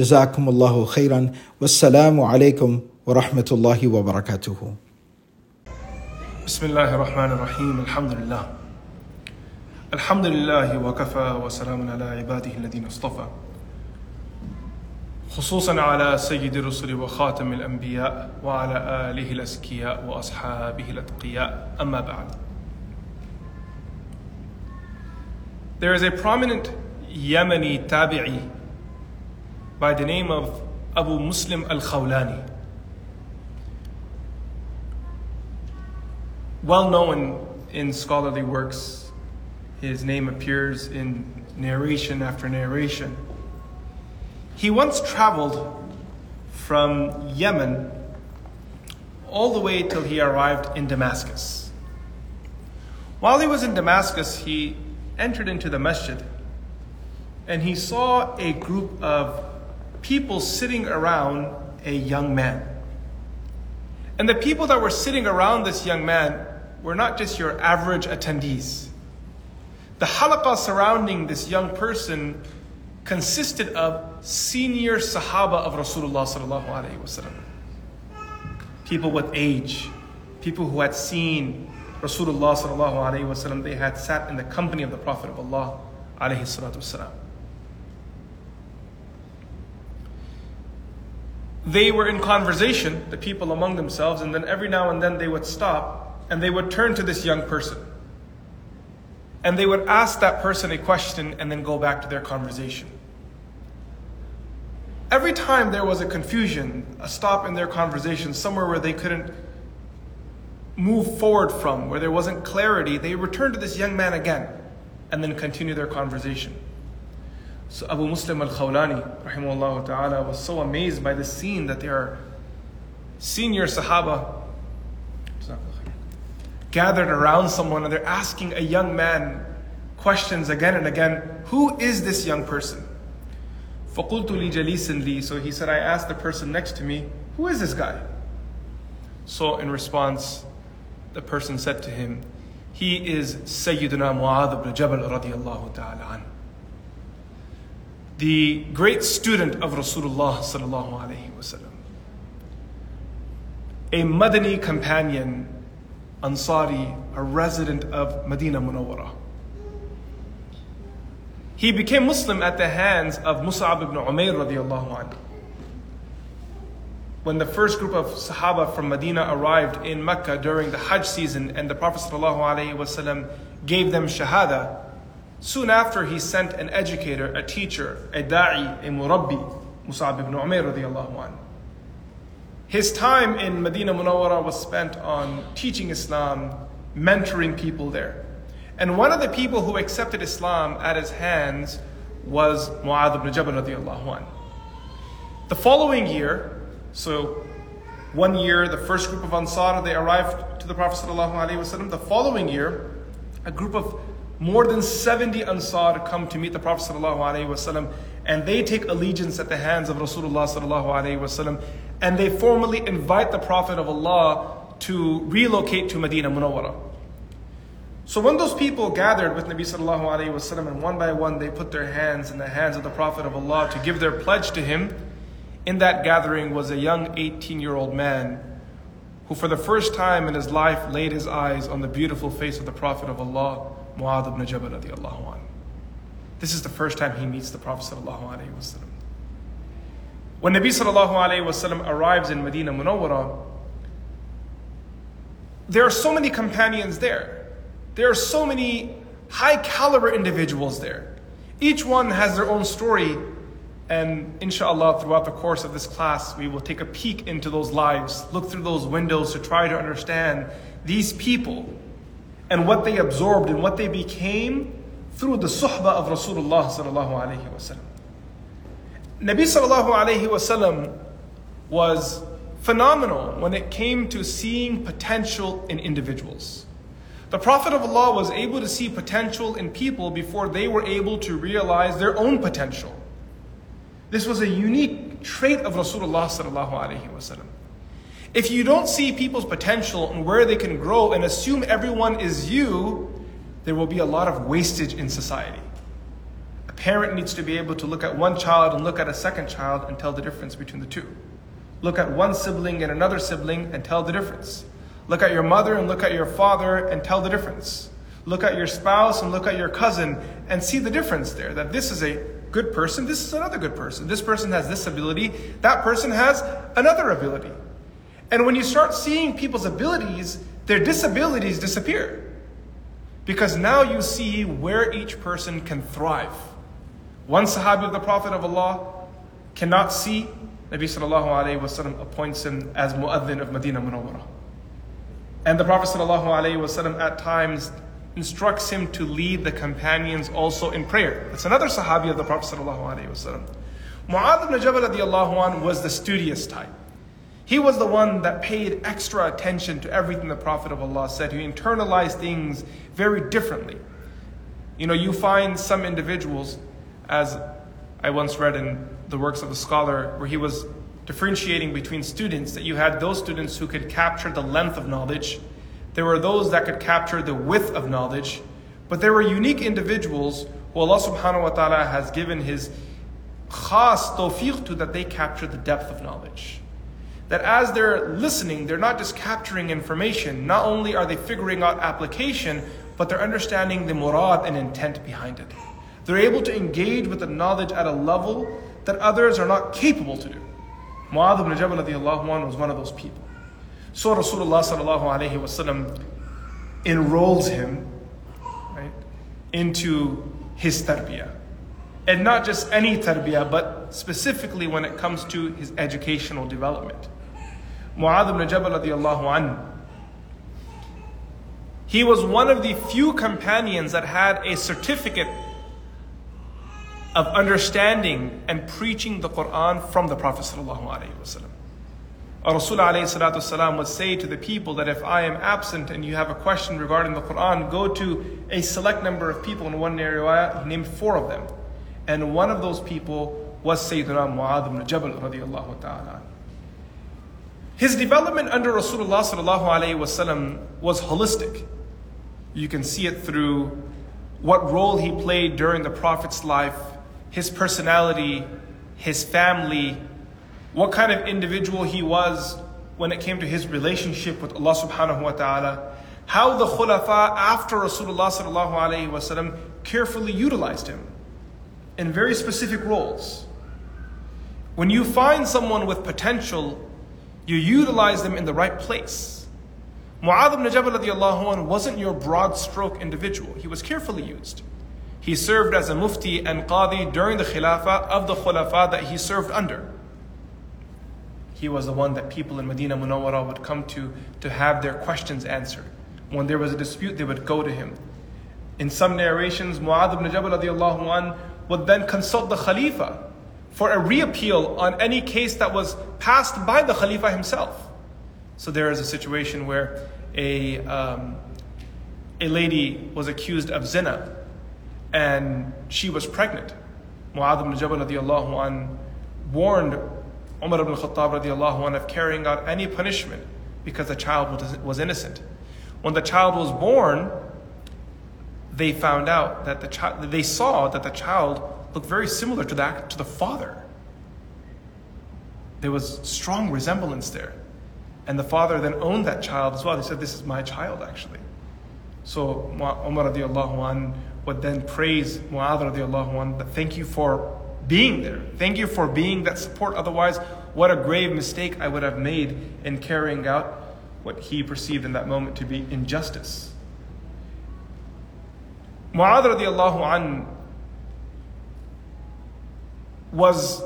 جزاكم الله خيرا. والسلام عليكم ورحمة الله وبركاته. بسم الله الرحمن الرحيم. الحمد لله. الحمد لله وكفى وسلام على عباده الذين اصطفى. خصوصا على سيد الرسل وخاتم الأنبياء وعلى آله الأزكياء وأصحابه الأتقياء. أما بعد. There is a prominent Yemeni tabi'i by the name of Abu Muslim al-Khawlani. Well known in scholarly works, his name appears in narration after narration. He once traveled from Yemen all the way till he arrived in Damascus. While he was in Damascus, he entered into the masjid and he saw a group of people sitting around a young man. And the people that were sitting around this young man were not just your average attendees. The halaqah surrounding this young person consisted of senior Sahaba of Rasulullah sallallahu alaihi wasallam. People with age, people who had seen Rasulullah sallallahu alaihi wasallam. They had sat in the company of the Prophet of Allah alaihi. They were in conversation, the people among themselves, and then every now and then they would stop and they would turn to this young person. And they would ask that person a question and then go back to their conversation. Every time there was a confusion, a stop in their conversation, somewhere where they couldn't move forward from, where there wasn't clarity, they returned to this young man again and then continue their conversation. So Abu Muslim al-Khawlani, rahimahullah ta'ala, was so amazed by this scene that there are senior Sahaba gathered around someone and they're asking a young man questions again and again. Who is this young person? فَقُلْتُ لِي جَلِيسٍ لِي So he said, I asked the person next to me, who is this guy? So in response, the person said to him, he is Sayyidina Mu'adh ibn Jabal radiallahu ta'ala an. The great student of Rasulullah sallallahu alayhi wasallam. A Madani companion, Ansari, a resident of Medina Munawwara. He became Muslim at the hands of Mus'ab ibn Umair radiallahu anhu. When the first group of Sahaba from Medina arrived in Mecca during the Hajj season and the Prophet ﷺ gave them Shahada, soon after he sent an educator, a teacher, a da'i, a murabbi, Mus'ab ibn Umair radiallahu anhu. His time in Medina Munawwara was spent on teaching Islam, mentoring people there. And one of the people who accepted Islam at his hands was Mu'adh ibn Jabal radiallahu anhu. The following year, so one year, the first group of Ansar, they arrived to the Prophet ﷺ. The following year, a group of more than 70 Ansar come to meet the Prophet ﷺ, and they take allegiance at the hands of Rasulullah and they formally invite the Prophet of Allah to relocate to Medina Munawwara. So when those people gathered with Nabi wasallam and one by one they put their hands in the hands of the Prophet of Allah to give their pledge to him, in that gathering was a young 18 year old man who for the first time in his life laid his eyes on the beautiful face of the Prophet of Allah, Mu'adh ibn Jabal radiallahu anhu. This is the first time he meets the Prophet sallallahu alayhi wasallam. When Nabi sallallahu alayhi wasallam arrives in Medina Munawwara, there are so many companions there. There are so many high caliber individuals there. Each one has their own story, and inshallah, throughout the course of this class, we will take a peek into those lives, look through those windows to try to understand these people and what they absorbed and what they became through the suhbah of Rasulullah sallallahu alaihi wasallam. Nabi sallallahu alaihi wasallam was phenomenal when it came to seeing potential in individuals. The Prophet of Allah was able to see potential in people before they were able to realize their own potential. This was a unique trait of Rasulullah sallallahu alaihi wasallam. If you don't see people's potential and where they can grow and assume everyone is you, there will be a lot of wastage in society. A parent needs to be able to look at one child and look at a second child and tell the difference between the two. Look at one sibling and another sibling and tell the difference. Look at your mother and look at your father and tell the difference. Look at your spouse and look at your cousin and see the difference there. That this is a good person, this is another good person. This person has this ability, that person has another ability. And when you start seeing people's abilities, their disabilities disappear. Because now you see where each person can thrive. One Sahabi of the Prophet of Allah cannot see, Nabi sallallahu alayhi wasallam appoints him as mu'adhin of Medina Munawwarah. And the Prophet sallallahu alayhi wasallam at times instructs him to lead the companions also in prayer. That's another Sahabi of the Prophet sallallahu alayhi wasallam. Mu'adh ibn Jabal was the studious type. He was the one that paid extra attention to everything the Prophet of Allah said. He internalized things very differently. You know, you find some individuals, as I once read in the works of a scholar, where he was differentiating between students, that you had those students who could capture the length of knowledge, there were those that could capture the width of knowledge, but there were unique individuals who Allah subhanahu wa ta'ala has given His khas tawfiq to that they capture the depth of knowledge that as they're listening, they're not just capturing information. Not only are they figuring out application, but they're understanding the murad and intent behind it. They're able to engage with the knowledge at a level that others are not capable to do. Mu'adh ibn Jabal was one of those people. So Rasulullah wasallam enrolls him right, into his tarbiyah. And not just any tarbiyah, but specifically when it comes to his educational development. Mu'adh ibn Jabal radiallahu anhu. He was one of the few companions that had a certificate of understanding and preaching the Quran from the Prophet sallallahu alaihi wasallam. Rasul alayhi would say to the people that if I am absent and you have a question regarding the Quran, go to a select number of people. In one area, he named four of them. And one of those people was Sayyidina Mu'adh ibn Jabal radiallahu ta'ala. His development under Rasulullah was holistic. You can see it through what role he played during the Prophet's life, his personality, his family, what kind of individual he was when it came to his relationship with Allah subhanahu wa ta'ala, how the khulafa after Rasulullah sallallahu carefully utilized him in very specific roles. When you find someone with potential you utilize them in the right place. Mu'adh ibn Jabal radiallahu wasn't your broad stroke individual. He was carefully used. He served as a mufti and qadi during the khilafah of the khulafa that he served under. He was the one that people in Medina Munawwara would come to to have their questions answered. When there was a dispute, they would go to him. In some narrations, Mu'adh ibn Jabal radiallahu would then consult the Khalifa for a reappeal on any case that was passed by the Khalifa himself. So there is a situation where a, um, a lady was accused of zina and she was pregnant. Mu'adh ibn Jabal radiallahu an warned Umar ibn Khattab radiallahu an of carrying out any punishment because the child was, was innocent. When the child was born, they found out that the child, they saw that the child looked very similar to that to the father. There was strong resemblance there. And the father then owned that child as well. He said, This is my child actually. So Umar radiallahu an would then praise Mu'adh radiallahu an, thank you for being there. Thank you for being that support. Otherwise, what a grave mistake I would have made in carrying out what he perceived in that moment to be injustice. Mu'adh radiallahu was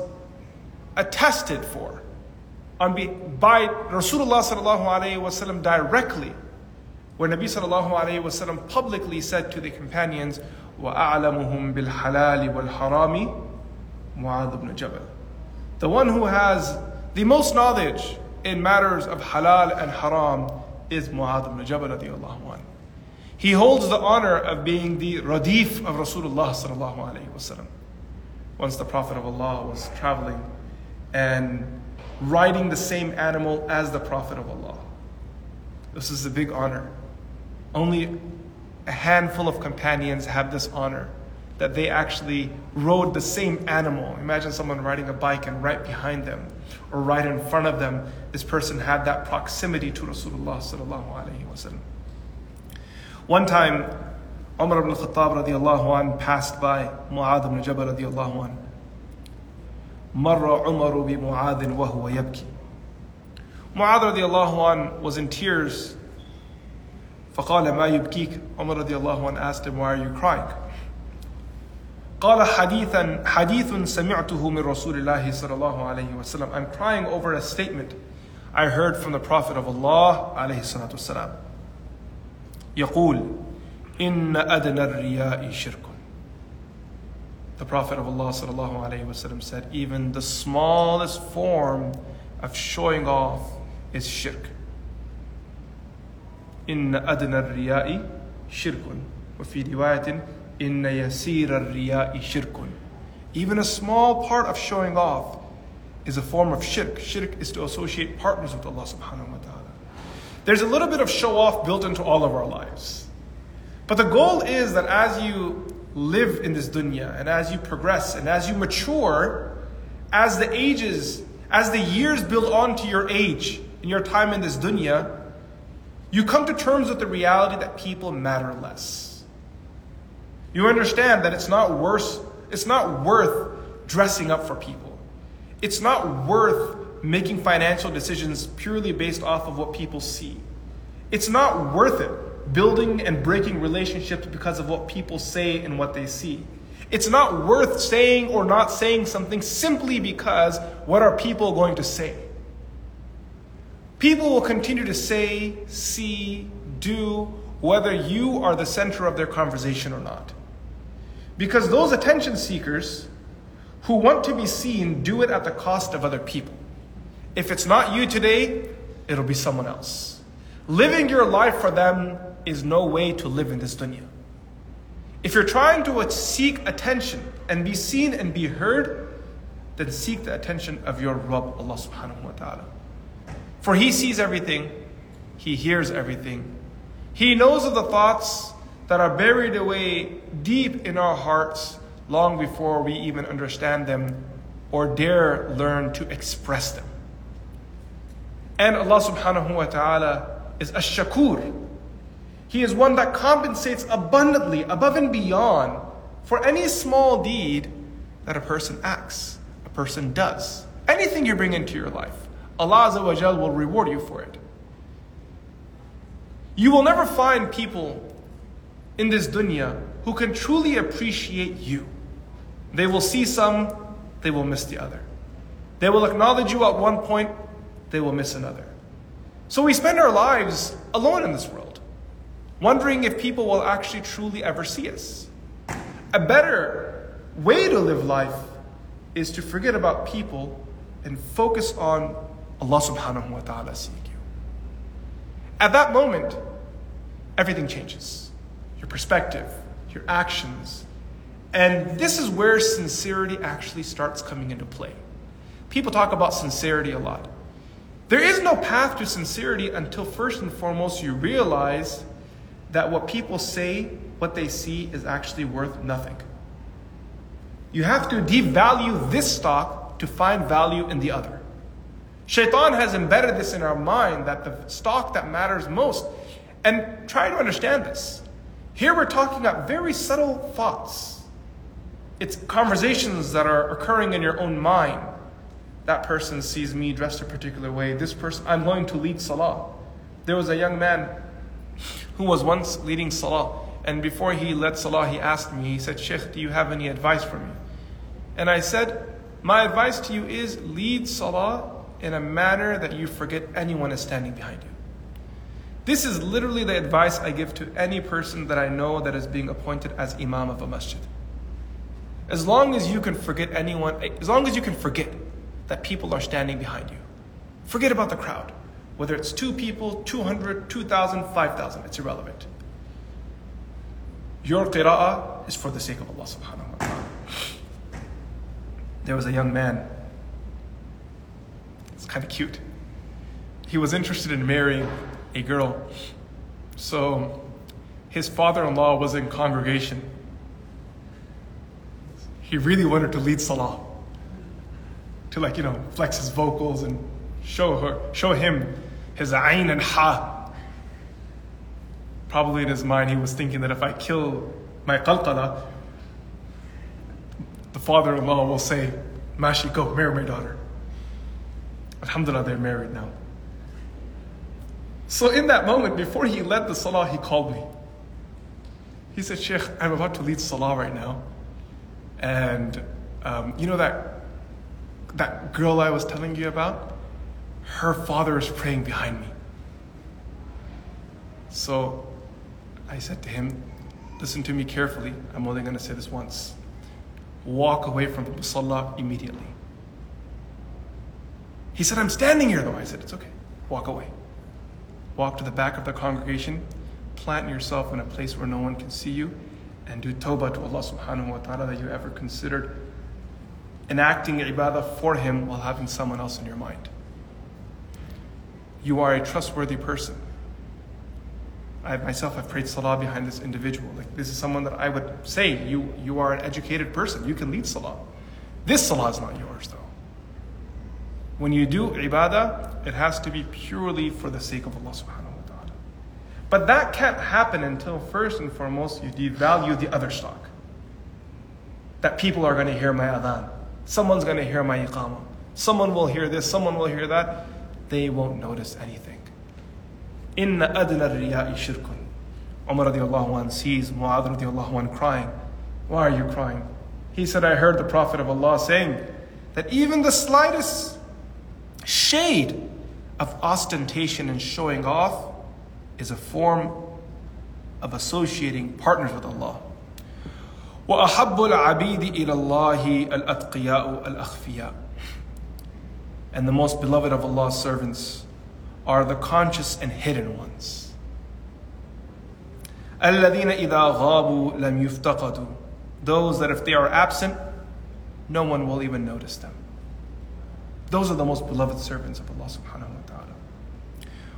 attested for on be, by Rasulullah sallallahu alayhi wasallam directly, where Nabi sallallahu alayhi wasallam publicly said to the companions, وَأَعْلَمُهُمْ بِالْحَلَالِ وَالْحَرَامِ Mu'adh ibn Jabal. The one who has the most knowledge in matters of halal and haram is Mu'adh ibn Jabal radiallahu anh. He holds the honor of being the radif of Rasulullah sallallahu alayhi wasallam. Once the Prophet of Allah was traveling and riding the same animal as the Prophet of Allah. This is a big honor. Only a handful of companions have this honor that they actually rode the same animal. Imagine someone riding a bike and right behind them or right in front of them, this person had that proximity to Rasulullah. One time, Umar ibn Khattab radiallahu an passed by Mu'adh ibn Jabal radiallahu an. مر عمر بمعاذ وهو يبكي. Mu'adh radiallahu an was in tears. فقال ما يبكيك Umar radiallahu an asked him, why are you crying? قال حديثا حديث سمعته من رسول الله صلى الله عليه وسلم I'm crying over a statement I heard from the Prophet of Allah عليه الصلاة والسلام يقول إن أدنى الرياء شرك The Prophet of Allah صلى الله عليه وسلم said even the smallest form of showing off is shirk إن أدنى الرياء شرك وفي رواية Inna yasira riya'i shirkun. Even a small part of showing off is a form of shirk. Shirk is to associate partners with Allah subhanahu wa ta'ala. There's a little bit of show off built into all of our lives. But the goal is that as you live in this dunya and as you progress and as you mature, as the ages, as the years build on to your age in your time in this dunya, you come to terms with the reality that people matter less. You understand that it's not worth, it's not worth dressing up for people. It's not worth making financial decisions purely based off of what people see. It's not worth it building and breaking relationships because of what people say and what they see. It's not worth saying or not saying something simply because what are people going to say? People will continue to say, see, do, whether you are the center of their conversation or not. Because those attention seekers who want to be seen do it at the cost of other people. If it's not you today, it'll be someone else. Living your life for them is no way to live in this dunya. If you're trying to seek attention and be seen and be heard, then seek the attention of your Rabb, Allah subhanahu wa ta'ala. For He sees everything, He hears everything, He knows of the thoughts that are buried away deep in our hearts long before we even understand them or dare learn to express them. And Allah subhanahu wa ta'ala is a shakur. He is one that compensates abundantly, above and beyond, for any small deed that a person acts, a person does. Anything you bring into your life, Allah Azza will reward you for it. You will never find people in this dunya who can truly appreciate you. They will see some, they will miss the other. They will acknowledge you at one point, they will miss another. So we spend our lives alone in this world, wondering if people will actually truly ever see us. A better way to live life is to forget about people and focus on Allah subhanahu wa ta'ala seeing you. At that moment, everything changes your perspective, your actions. And this is where sincerity actually starts coming into play. People talk about sincerity a lot. There is no path to sincerity until first and foremost you realize that what people say, what they see, is actually worth nothing. You have to devalue this stock to find value in the other. Shaitan has embedded this in our mind that the stock that matters most. And try to understand this. Here we're talking about very subtle thoughts. It's conversations that are occurring in your own mind. That person sees me dressed a particular way. This person, I'm going to lead salah. There was a young man who was once leading salah. And before he led salah, he asked me, he said, Sheikh, do you have any advice for me? And I said, My advice to you is lead salah in a manner that you forget anyone is standing behind you. This is literally the advice I give to any person that I know that is being appointed as imam of a masjid. As long as you can forget anyone, as long as you can forget that people are standing behind you, forget about the crowd. Whether it's two people, 200, 2,000, 5,000, it's irrelevant. Your qira'ah is for the sake of Allah subhanahu wa ta'ala. There was a young man, it's kind of cute. He was interested in marrying a girl. So his father in law was in congregation. He really wanted to lead Salah. To like, you know, flex his vocals and show her show him his ayn and ha. Probably in his mind he was thinking that if I kill my qalqala, the father-in-law will say, Mashi, go, marry my daughter. Alhamdulillah, they're married now. So in that moment, before he led the salah, he called me. He said, Sheikh, I'm about to lead salah right now. And um, you know that, that girl I was telling you about? Her father is praying behind me. So I said to him, Listen to me carefully. I'm only going to say this once. Walk away from the musalla immediately. He said, I'm standing here though. I said, It's okay. Walk away. Walk to the back of the congregation, plant yourself in a place where no one can see you, and do tawbah to Allah subhanahu wa ta'ala that you ever considered enacting ibadah for Him while having someone else in your mind. You are a trustworthy person. I myself have prayed salah behind this individual. Like this is someone that I would say you you are an educated person. You can lead salah. This salah is not yours though. When you do ibadah, it has to be purely for the sake of Allah subhanahu wa ta'ala. But that can't happen until first and foremost you devalue the other stock. That people are going to hear my adhan. Someone's going to hear my iqamah. Someone will hear this, someone will hear that They won't notice anything. Inna adna riya'i shirkun. Umar radiallahu anh sees Mu'adh radiallahu anh crying. Why are you crying? He said, I heard the Prophet of Allah saying that even the slightest shade of ostentation and showing off is a form of associating partners with Allah. وأحب العبيد إلى الله الأتقياء الأخفياء And the most beloved of Allah's servants are the conscious and hidden ones. الذين إذا غابوا لم يفتقدوا Those that if they are absent, no one will even notice them. Those are the most beloved servants of Allah subhanahu wa ta'ala.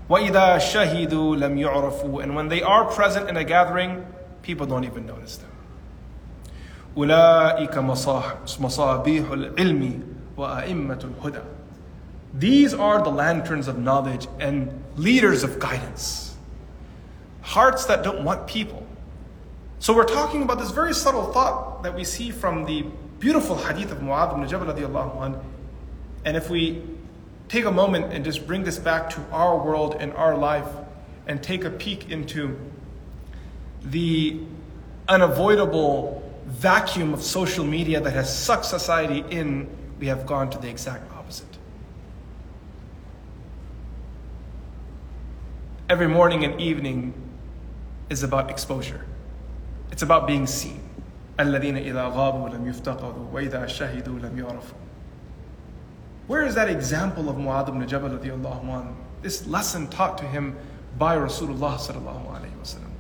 وَإِذَا شَهِدُوا لَمْ يُعْرَفُوا And when they are present in a gathering, people don't even notice them. أُولَٰئِكَ مَصَابِيحُ الْعِلْمِ وَأَئِمَّةُ الْهُدَى these are the lanterns of knowledge and leaders of guidance. Hearts that don't want people. So we're talking about this very subtle thought that we see from the beautiful hadith of Mu'adh ibn Jabal radiallahu anhu and if we take a moment and just bring this back to our world and our life and take a peek into the unavoidable vacuum of social media that has sucked society in, we have gone to the exact Every morning and evening is about exposure. It's about being seen. الذين إذا غابوا لم يفتقدوا وإذا شهدوا لم يعرفوا where is that example of Mu'adh ibn Jabal radiallahu This lesson taught to him by Rasulullah sallallahu alayhi wasallam.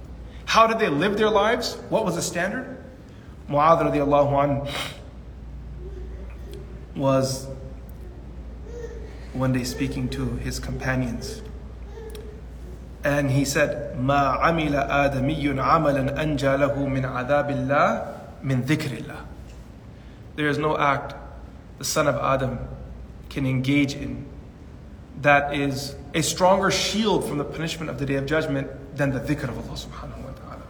How did they live their lives? What was the standard? Mu'adh radiallahu was one day speaking to his companions. And he said, ما عمل آدمي عملا أنجى له من عذاب الله من ذكر الله. There is no act the son of Adam can engage in that is a stronger shield from the punishment of the day of judgment than the dhikr of Allah subhanahu wa ta'ala.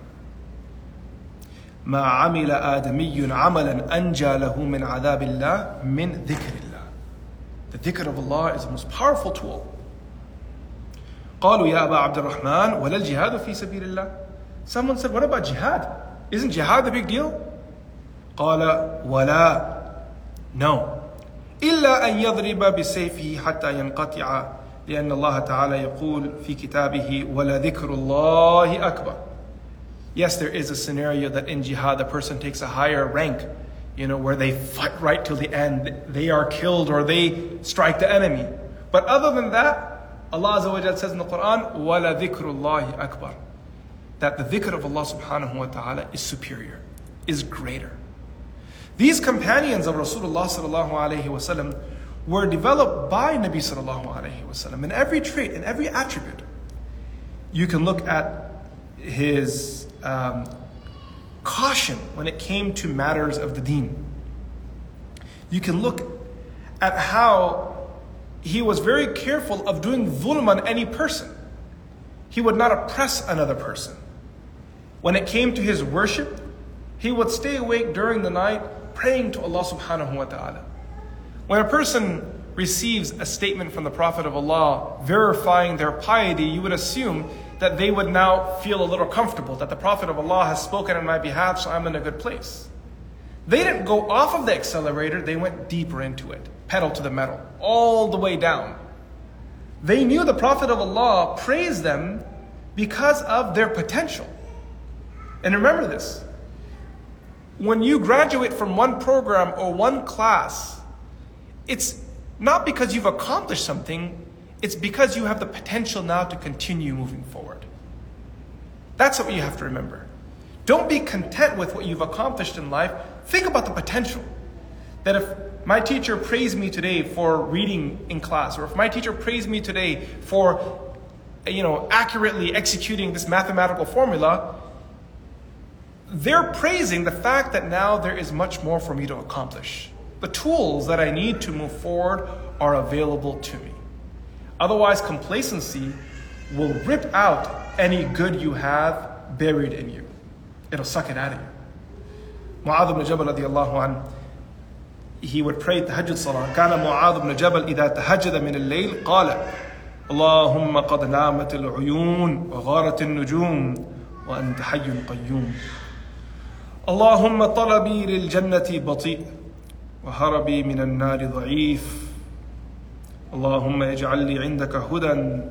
ما عمل آدمي عملا أنجى له من عذاب الله من ذكر الله. The dhikr of Allah is the most powerful tool. قالوا يا أبا عبد الرحمن ولا الجهاد في سبيل الله Someone said, what about jihad? Isn't jihad a big deal? قال ولا No. إلا أن يضرب بسيفه حتى ينقطع لأن الله تعالى يقول في كتابه ولا ذكر الله أكبر Yes, there is a scenario that in jihad the person takes a higher rank, you know, where they fight right till the end. They are killed or they strike the enemy. But other than that, Allah Azza wa says in the Quran, وَلَا ذِكْرُ اللَّهِ أَكْبَرُ That the dhikr of Allah subhanahu wa ta'ala is superior, is greater. These companions of Rasulullah sallallahu alayhi wasallam were developed by Nabi sallallahu alayhi wasallam in every trait, in every attribute. You can look at his um, caution when it came to matters of the deen. You can look at how he was very careful of doing dhulm on any person. He would not oppress another person. When it came to his worship, he would stay awake during the night praying to Allah subhanahu wa ta'ala. When a person receives a statement from the Prophet of Allah verifying their piety, you would assume that they would now feel a little comfortable that the Prophet of Allah has spoken on my behalf, so I'm in a good place. They didn't go off of the accelerator, they went deeper into it, pedal to the metal, all the way down. They knew the Prophet of Allah praised them because of their potential. And remember this when you graduate from one program or one class, it's not because you've accomplished something, it's because you have the potential now to continue moving forward. That's what you have to remember. Don't be content with what you've accomplished in life. Think about the potential. That if my teacher praised me today for reading in class, or if my teacher praised me today for you know, accurately executing this mathematical formula, they're praising the fact that now there is much more for me to accomplish. The tools that I need to move forward are available to me. Otherwise, complacency will rip out any good you have buried in you. It'll suck it out of you. Mu'adh ibn Jabal radiallahu anh, he would pray tahajjud salah. كان معاذ بن جبل إذا تهجد من الليل قال اللهم قد نامت العيون وغارت النجوم وأنت حي قيوم اللهم طلبي للجنة بطيء وهربي من النار ضعيف اللهم اجعل لي عندك هدى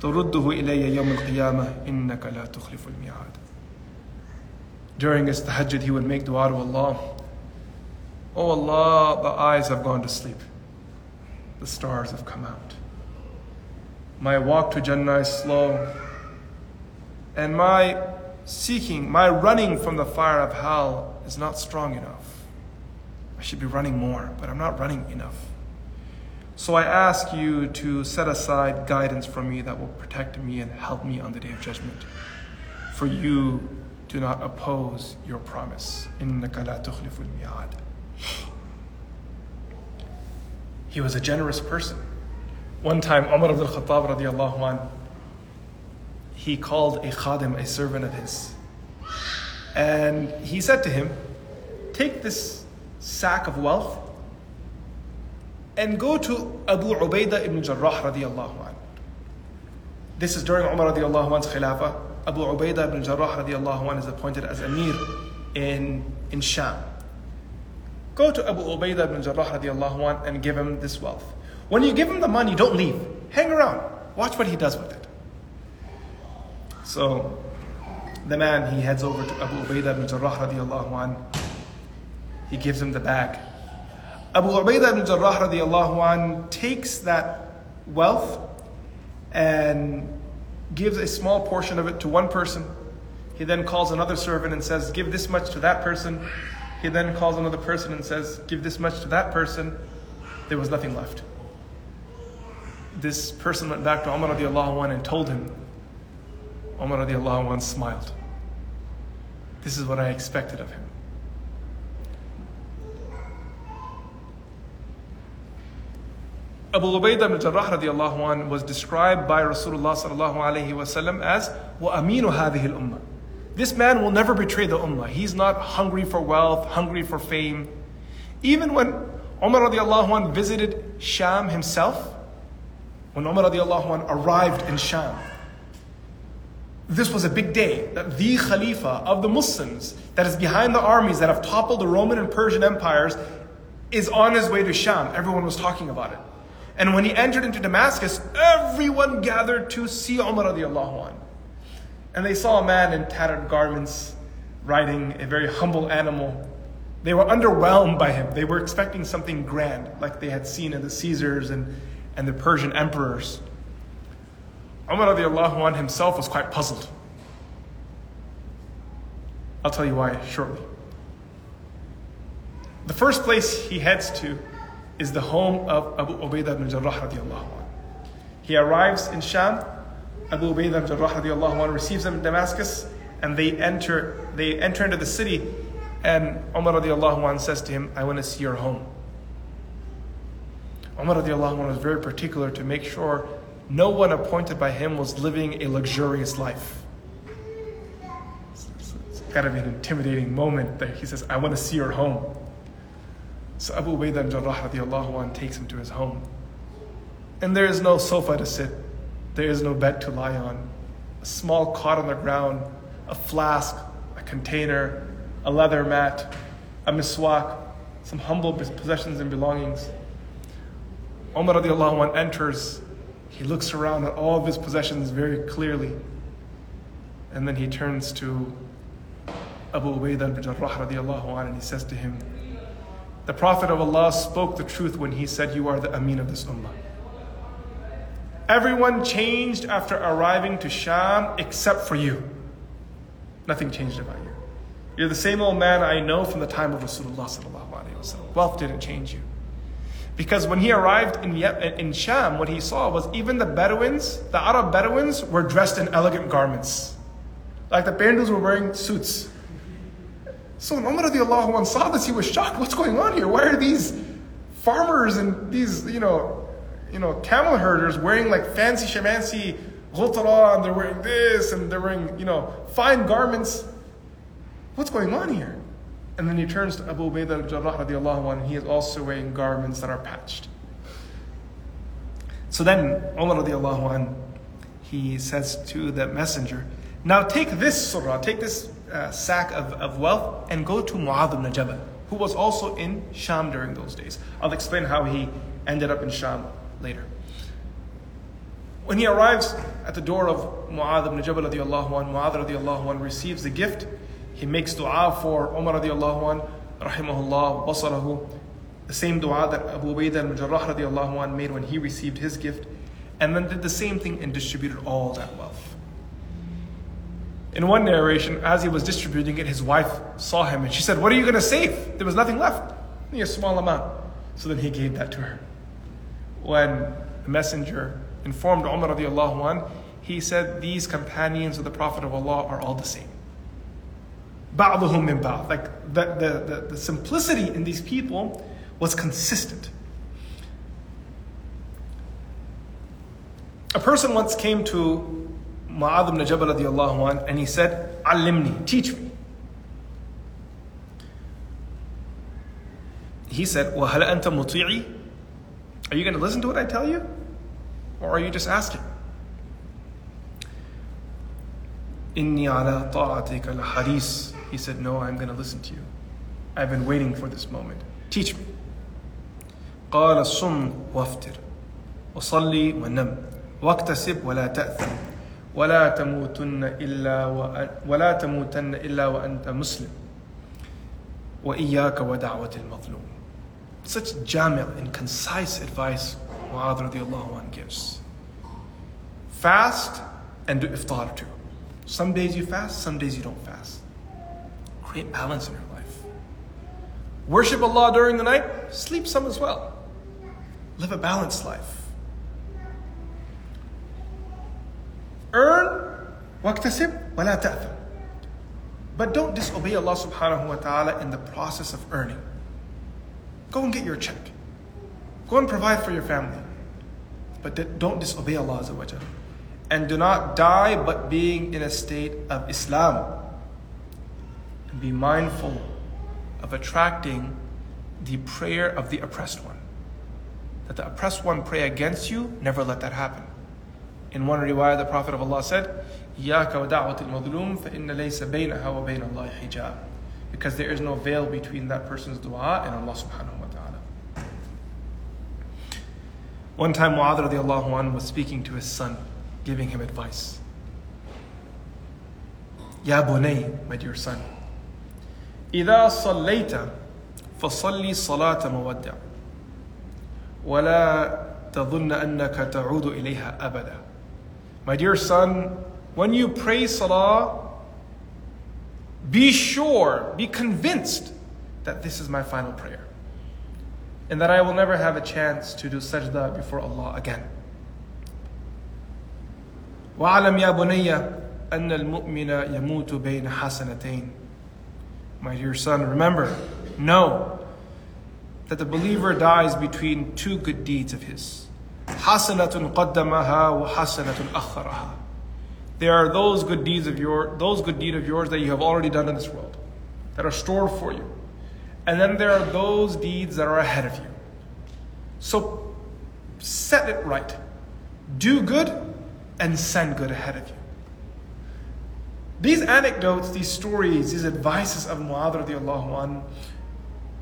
ترده إلي يوم القيامة إنك لا تخلف الميعاد During his tahajjud, he would make dua to Allah. Oh Allah, the eyes have gone to sleep. The stars have come out. My walk to Jannah is slow. And my seeking, my running from the fire of hell is not strong enough. I should be running more, but I'm not running enough. So I ask you to set aside guidance from me that will protect me and help me on the day of judgment. For you do not oppose your promise. He was a generous person. One time, Umar ibn al-Khattab radiallahu anh, he called a khadim, a servant of his. And he said to him, Take this sack of wealth and go to Abu Ubaidah ibn Jarrah radiallahu anh. This is during Umar radiallahu anh's khilafah. Abu Ubaidah ibn Jarrah radiallahu anh is appointed as Amir in, in Sham. Go to Abu Ubaidah ibn Jarrah radiallahu anh and give him this wealth. When you give him the money, don't leave. Hang around. Watch what he does with it. So the man, he heads over to Abu Ubaidah ibn Jarrah radiallahu anh. He gives him the bag. Abu Ubaidah ibn Jarrah radiallahu anh takes that wealth and gives a small portion of it to one person. He then calls another servant and says, Give this much to that person. He then calls another person and says, Give this much to that person. There was nothing left. This person went back to Umar radiallahu anh and told him. Umar radiallahu anh smiled. This is what I expected of him. Abu Ubaidah ibn Jarrah radiallahu anh was described by Rasulullah sallallahu alayhi wasallam as وَأَمِينُ هَذِهِ الْأُمَّةِ this man will never betray the ummah. He's not hungry for wealth, hungry for fame. Even when Umar radiallahu anh visited Sham himself, when Umar radiallahu anh arrived in Sham, this was a big day that the Khalifa of the Muslims, that is behind the armies that have toppled the Roman and Persian empires, is on his way to Sham. Everyone was talking about it. And when he entered into Damascus, everyone gathered to see Umar radiallahu anh. And they saw a man in tattered garments riding a very humble animal. They were underwhelmed by him. They were expecting something grand, like they had seen in the Caesars and, and the Persian emperors. Umar radiallahu anh himself was quite puzzled. I'll tell you why shortly. The first place he heads to is the home of Abu Ubaidah ibn Jarrah. He arrives in Sham. Abu Ubaidah ibn Jarrah radiallahu anh receives them in Damascus, and they enter, they enter into the city, and Umar radiallahu anh says to him, I want to see your home. Umar radiallahu anh was very particular to make sure no one appointed by him was living a luxurious life. It's, it's, it's got to be an intimidating moment that he says, I want to see your home. So Abu Ubaidah Jarrah radiallahu anh takes him to his home. And there is no sofa to sit, there is no bed to lie on. A small cot on the ground, a flask, a container, a leather mat, a miswak, some humble possessions and belongings. Umar radiallahu anh enters, he looks around at all of his possessions very clearly. And then he turns to Abu Ubaidah al-Jarrah radiallahu anh and he says to him, the Prophet of Allah spoke the truth when he said, You are the Amin of this Ummah. Everyone changed after arriving to Sham except for you. Nothing changed about you. You're the same old man I know from the time of Rasulullah. Wealth didn't change you. Because when he arrived in, in Sham, what he saw was even the Bedouins, the Arab Bedouins, were dressed in elegant garments. Like the Pandus were wearing suits. So when Umar saw this, he was shocked. What's going on here? Why are these farmers and these, you know, you know, camel herders wearing like fancy shamancy ghutara and they're wearing this and they're wearing, you know, fine garments. What's going on here? And then he turns to Abu Ubaidah al-Jarrah radiallahu anh, he is also wearing garments that are patched. So then Umar radiallahu anh, he says to the messenger, now take this surah, take this uh, sack of, of wealth and go to Mu'adh ibn Jabal, who was also in Sham during those days. I'll explain how he ended up in Sham later. When he arrives at the door of Mu'adh ibn Jabal radiallahu anh, Mu'adh radiallahu anh receives the gift. He makes dua for Umar radiallahu anh, rahimahullah, basarahu, the same dua that Abu Ubaidah al-Mujarrah radiallahu anh made when he received his gift, and then did the same thing and distributed all that wealth. In one narration, as he was distributing it, his wife saw him and she said, What are you going to save? There was nothing left, only a small amount. So then he gave that to her when the messenger informed Umar radiallahu anh, he said, These companions of the Prophet of Allah are all the same. Ba'dhuhum min ba." Like the, the, the, the simplicity in these people was consistent. A person once came to Mu'adh ibn Jabal radiallahu anh, and he said, Alimni, teach me. He said, وَهَلْ أَنْتَ مُطِيعِي Are you going to listen to what I tell you? Or are you just asking? إِنِّي عَلَى طَاعَتِكَ لَحَرِيص He said, no, I'm going to listen to you. I've been waiting for this moment. Teach me. قال صم وافتر وصلي ونم واكتسب ولا تأثم ولا تموتن إلا ولا تموتن إلا وأنت مسلم وإياك ودعوة المظلوم such jamil and concise advice Muadhar the Allah one gives. Fast and do iftar too. Some days you fast, some days you don't fast. Create balance in your life. Worship Allah during the night, sleep some as well. Live a balanced life. Earn waqtasib wa'la. But don't disobey Allah subhanahu wa ta'ala in the process of earning. Go and get your check. Go and provide for your family. But don't disobey Allah Azza wa And do not die but being in a state of Islam. and be mindful of attracting the prayer of the oppressed one. That the oppressed one pray against you, never let that happen. In one riwayah, the Prophet of Allah said, إياك ودعوة المظلوم فإن ليس بينها وبين الله حجاب. Because there is no veil between that person's dua and Allah subhanahu One time Mu'adh radiallahu anhu was speaking to his son, giving him advice. Ya bunay, my dear son, إذا صليت فصلي صلاة مودع ولا تظن أنك تعود إليها أبدا My dear son, when you pray salah, be sure, be convinced that this is my final prayer. And that I will never have a chance to do sajda before Allah again. وَعَلَمْ يَا بُنَيَّ أَنَّ الْمُؤْمِنَ يَمُوتُ بَيْنَ حَسَنَتَيْنِ My dear son, remember, know that the believer dies between two good deeds of his. حَسَنَةٌ قَدَّمَهَا وَحَسَنَةٌ أَخَّرَهَا There are those good deeds of your those good deed of yours that you have already done in this world, that are stored for you. and then there are those deeds that are ahead of you. So set it right. Do good and send good ahead of you. These anecdotes, these stories, these advices of Mu'adh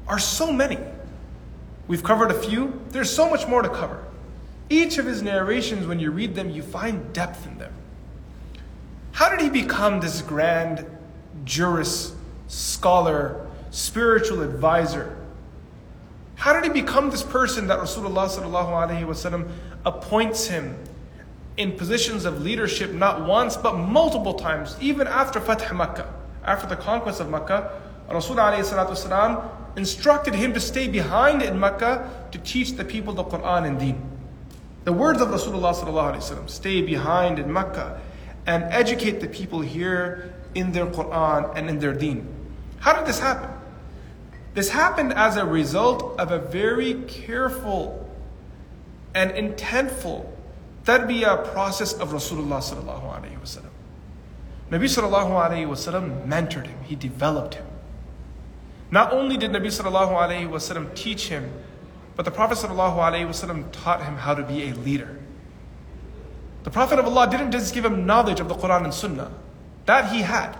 are so many. We've covered a few. There's so much more to cover. Each of his narrations, when you read them, you find depth in them. How did he become this grand jurist, scholar, spiritual advisor? How did he become this person that Rasulullah appoints him in positions of leadership not once but multiple times, even after Fath Makkah, after the conquest of Makkah, Rasulullah instructed him to stay behind in Makkah to teach the people the Quran and Deen. The words of Rasulullah stay behind in Makkah and educate the people here in their Quran and in their Deen. How did this happen? This happened as a result of a very careful and intentful tarbiyah process of Rasulullah sallallahu alaihi wasallam. Nabi sallallahu alaihi wasallam mentored him, he developed him. Not only did Nabi sallallahu alaihi wasallam teach him, but the Prophet sallallahu alaihi wasallam taught him how to be a leader. The Prophet of Allah didn't just give him knowledge of the Quran and Sunnah. That he had.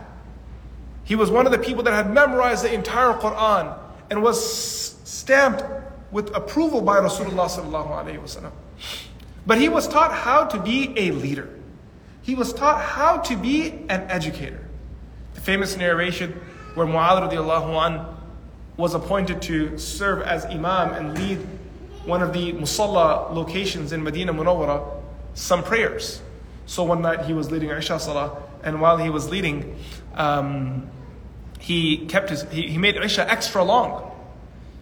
He was one of the people that had memorized the entire Quran and was stamped with approval by Rasulullah. But he was taught how to be a leader. He was taught how to be an educator. The famous narration where Mu'adh an was appointed to serve as imam and lead one of the musalla locations in Medina Munawwara, some prayers. So one night he was leading Isha Salah, and while he was leading, um, he kept his, he, he made Isha extra long.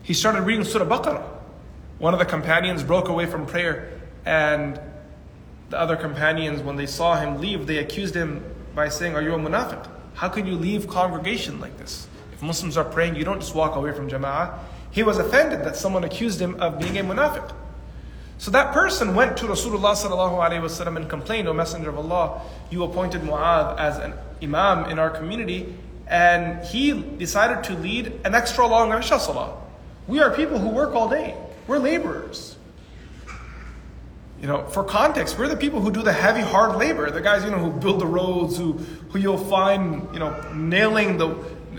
He started reading Surah Baqarah. One of the companions broke away from prayer and the other companions, when they saw him leave, they accused him by saying, Are you a munafiq? How can you leave congregation like this? If Muslims are praying, you don't just walk away from jama'ah. He was offended that someone accused him of being a munafiq. So that person went to Rasulullah sallallahu and complained, O Messenger of Allah, you appointed Mu'adh as an imam in our community, and he decided to lead an extra long Isha Salah. We are people who work all day. We're laborers. You know, for context, we're the people who do the heavy, hard labor. The guys, you know, who build the roads, who, who you'll find, you know, nailing the,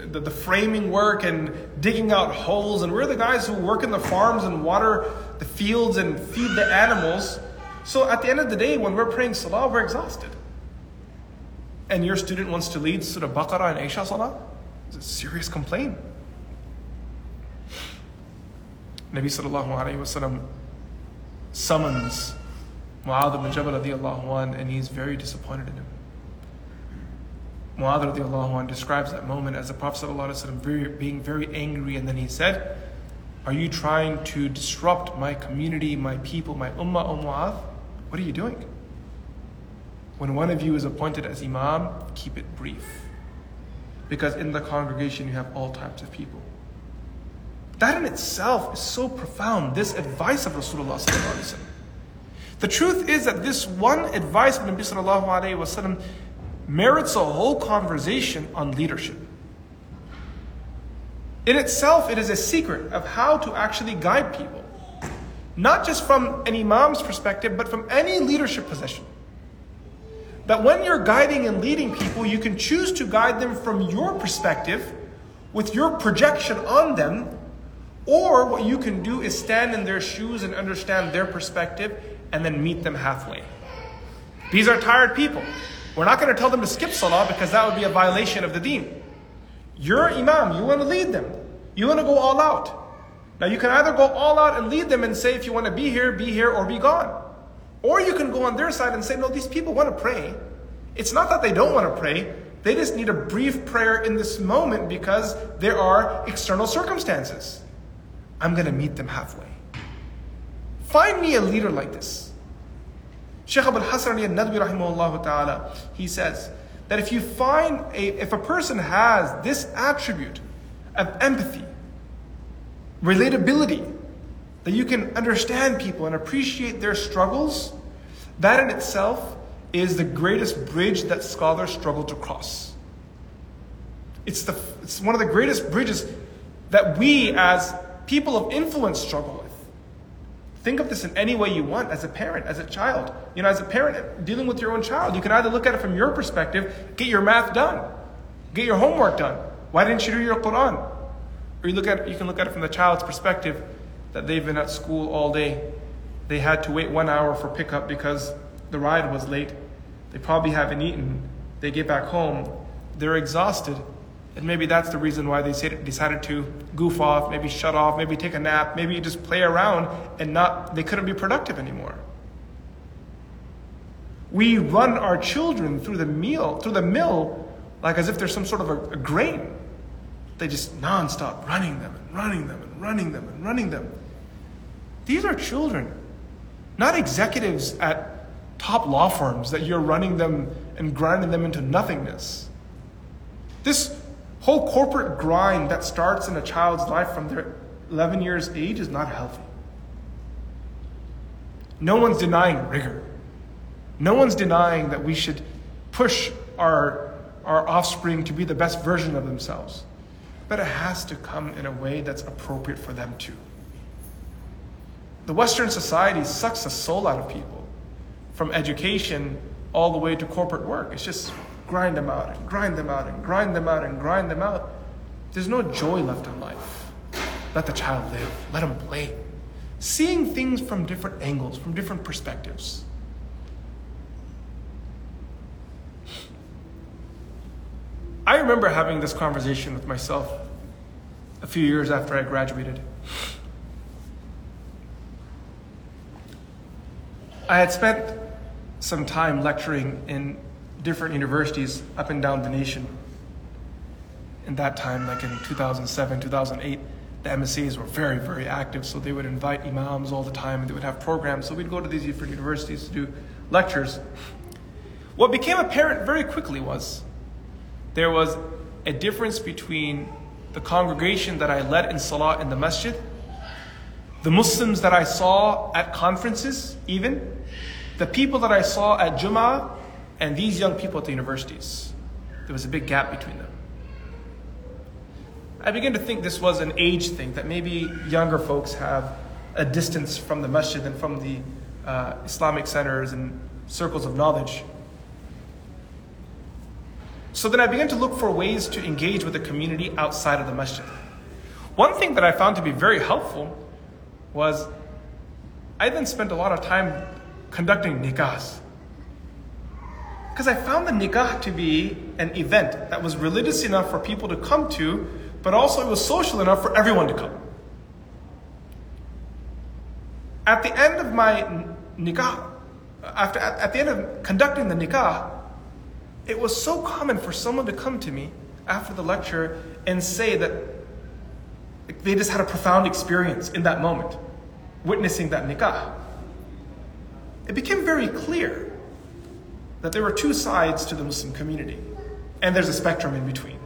the, the framing work and digging out holes. And we're the guys who work in the farms and water the fields and feed the animals. So at the end of the day, when we're praying Salah, we're exhausted. And your student wants to lead Surah Baqarah and Isha Salah? It's a serious complaint. Nabi Sallallahu Alaihi Wasallam summons Mu'adh ibn Jabal radiallahu anh, and he's very disappointed in him. Mu'adh describes that moment as the Prophet being very angry, and then he said, Are you trying to disrupt my community, my people, my ummah, O Mu'adh? What are you doing? When one of you is appointed as Imam, keep it brief. Because in the congregation you have all types of people. That in itself is so profound, this advice of Rasulullah. The truth is that this one advice of Nabi Sallallahu Alaihi Wasallam merits a whole conversation on leadership. In itself, it is a secret of how to actually guide people. Not just from an imam's perspective, but from any leadership position. That when you're guiding and leading people, you can choose to guide them from your perspective, with your projection on them, or what you can do is stand in their shoes and understand their perspective and then meet them halfway. These are tired people. We're not going to tell them to skip salah because that would be a violation of the deen. You're imam, you want to lead them. You want to go all out. Now you can either go all out and lead them and say, if you want to be here, be here or be gone. Or you can go on their side and say, no, these people want to pray. It's not that they don't want to pray, they just need a brief prayer in this moment because there are external circumstances. I'm going to meet them halfway. Find me a leader like this. Shaykh Abul Hasan al-Nadwi rahimahullah ta'ala, he says that if you find a, if a person has this attribute of empathy, relatability, that you can understand people and appreciate their struggles, that in itself is the greatest bridge that scholars struggle to cross. It's, the, it's one of the greatest bridges that we as people of influence struggle with. Think of this in any way you want as a parent, as a child. You know, as a parent dealing with your own child, you can either look at it from your perspective, get your math done, get your homework done. Why didn't you do your Quran? Or you look at you can look at it from the child's perspective that they've been at school all day. They had to wait one hour for pickup because the ride was late. They probably haven't eaten. They get back home. They're exhausted. And maybe that's the reason why they decided to goof off, maybe shut off, maybe take a nap, maybe just play around and not, they couldn't be productive anymore. We run our children through the meal, through the mill, like as if there's some sort of a, a grain. They just nonstop running them and running them and running them and running them. These are children, not executives at top law firms that you're running them and grinding them into nothingness. This whole corporate grind that starts in a child's life from their 11 years age is not healthy. No one's denying rigor. No one's denying that we should push our, our offspring to be the best version of themselves. But it has to come in a way that's appropriate for them too. The Western society sucks the soul out of people from education all the way to corporate work. It's just grind them out and grind them out and grind them out and grind them out. There's no joy left in life. Let the child live, let him play. Seeing things from different angles, from different perspectives. I remember having this conversation with myself a few years after I graduated. I had spent some time lecturing in different universities up and down the nation. In that time, like in 2007, 2008, the MSAs were very, very active, so they would invite imams all the time and they would have programs. So we'd go to these different universities to do lectures. What became apparent very quickly was there was a difference between the congregation that I led in Salah in the masjid, the Muslims that I saw at conferences, even, the people that I saw at Jum'ah and these young people at the universities. There was a big gap between them. I began to think this was an age thing, that maybe younger folks have a distance from the masjid and from the uh, Islamic centers and circles of knowledge. So then I began to look for ways to engage with the community outside of the masjid. One thing that I found to be very helpful was I then spent a lot of time conducting nikahs. Because I found the nikah to be an event that was religious enough for people to come to, but also it was social enough for everyone to come. At the end of my nikah, after at, at the end of conducting the nikah, it was so common for someone to come to me after the lecture and say that they just had a profound experience in that moment, witnessing that nikah it became very clear that there were two sides to the Muslim community, and there's a spectrum in between.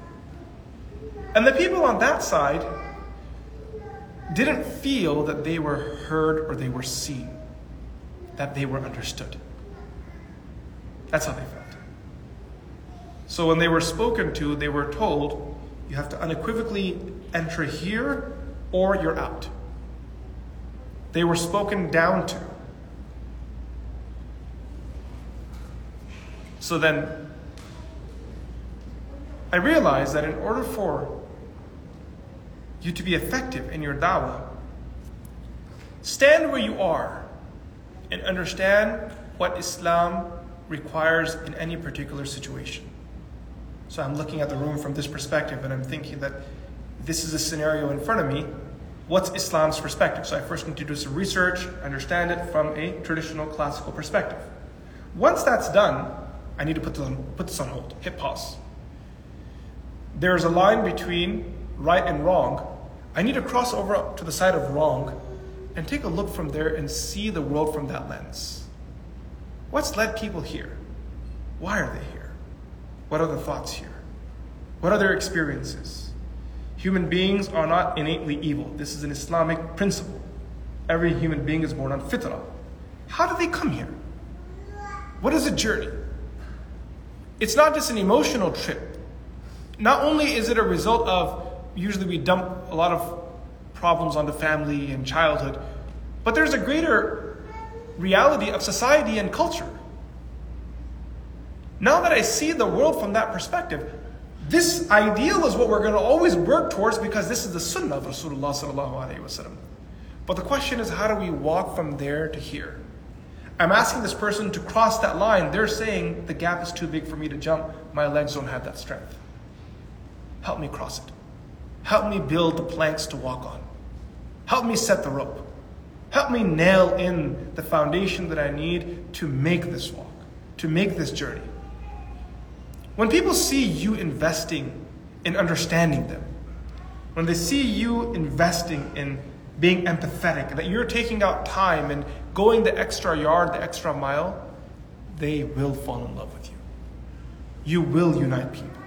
And the people on that side didn't feel that they were heard or they were seen, that they were understood. That's how they felt. So when they were spoken to, they were told, you have to unequivocally enter here or you're out. They were spoken down to. So then, I realized that in order for you to be effective in your da'wah, stand where you are and understand what Islam requires in any particular situation. So I'm looking at the room from this perspective and I'm thinking that this is a scenario in front of me. What's Islam's perspective? So I first need to do some research, understand it from a traditional classical perspective. Once that's done, I need to put this on, put this on hold, hit pause. There's a line between right and wrong. I need to cross over to the side of wrong and take a look from there and see the world from that lens. What's led people here? Why are they here? What are the thoughts here? What are their experiences? Human beings are not innately evil. This is an Islamic principle. Every human being is born on fitrah. How do they come here? What is a journey? It's not just an emotional trip. Not only is it a result of, usually we dump a lot of problems onto family and childhood, but there's a greater reality of society and culture. Now that I see the world from that perspective, this ideal is what we're going to always work towards because this is the sunnah of Rasulullah. But the question is, how do we walk from there to here? I'm asking this person to cross that line. They're saying the gap is too big for me to jump. My legs don't have that strength. Help me cross it. Help me build the planks to walk on. Help me set the rope. Help me nail in the foundation that I need to make this walk, to make this journey. When people see you investing in understanding them, when they see you investing in being empathetic, that you're taking out time and going the extra yard, the extra mile, they will fall in love with you. You will unite people.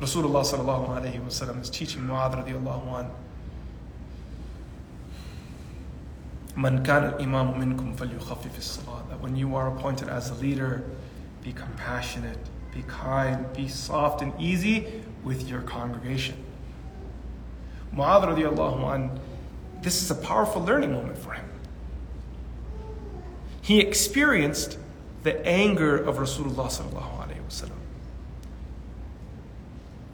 Rasulullah sallallahu alayhi wa sallam is teaching Mu'adh radiallahu anhu. That when you are appointed as a leader, be compassionate, be kind, be soft and easy with your congregation. Mu'adh an, this is a powerful learning moment for him. He experienced the anger of Rasulullah sallallahu wasallam.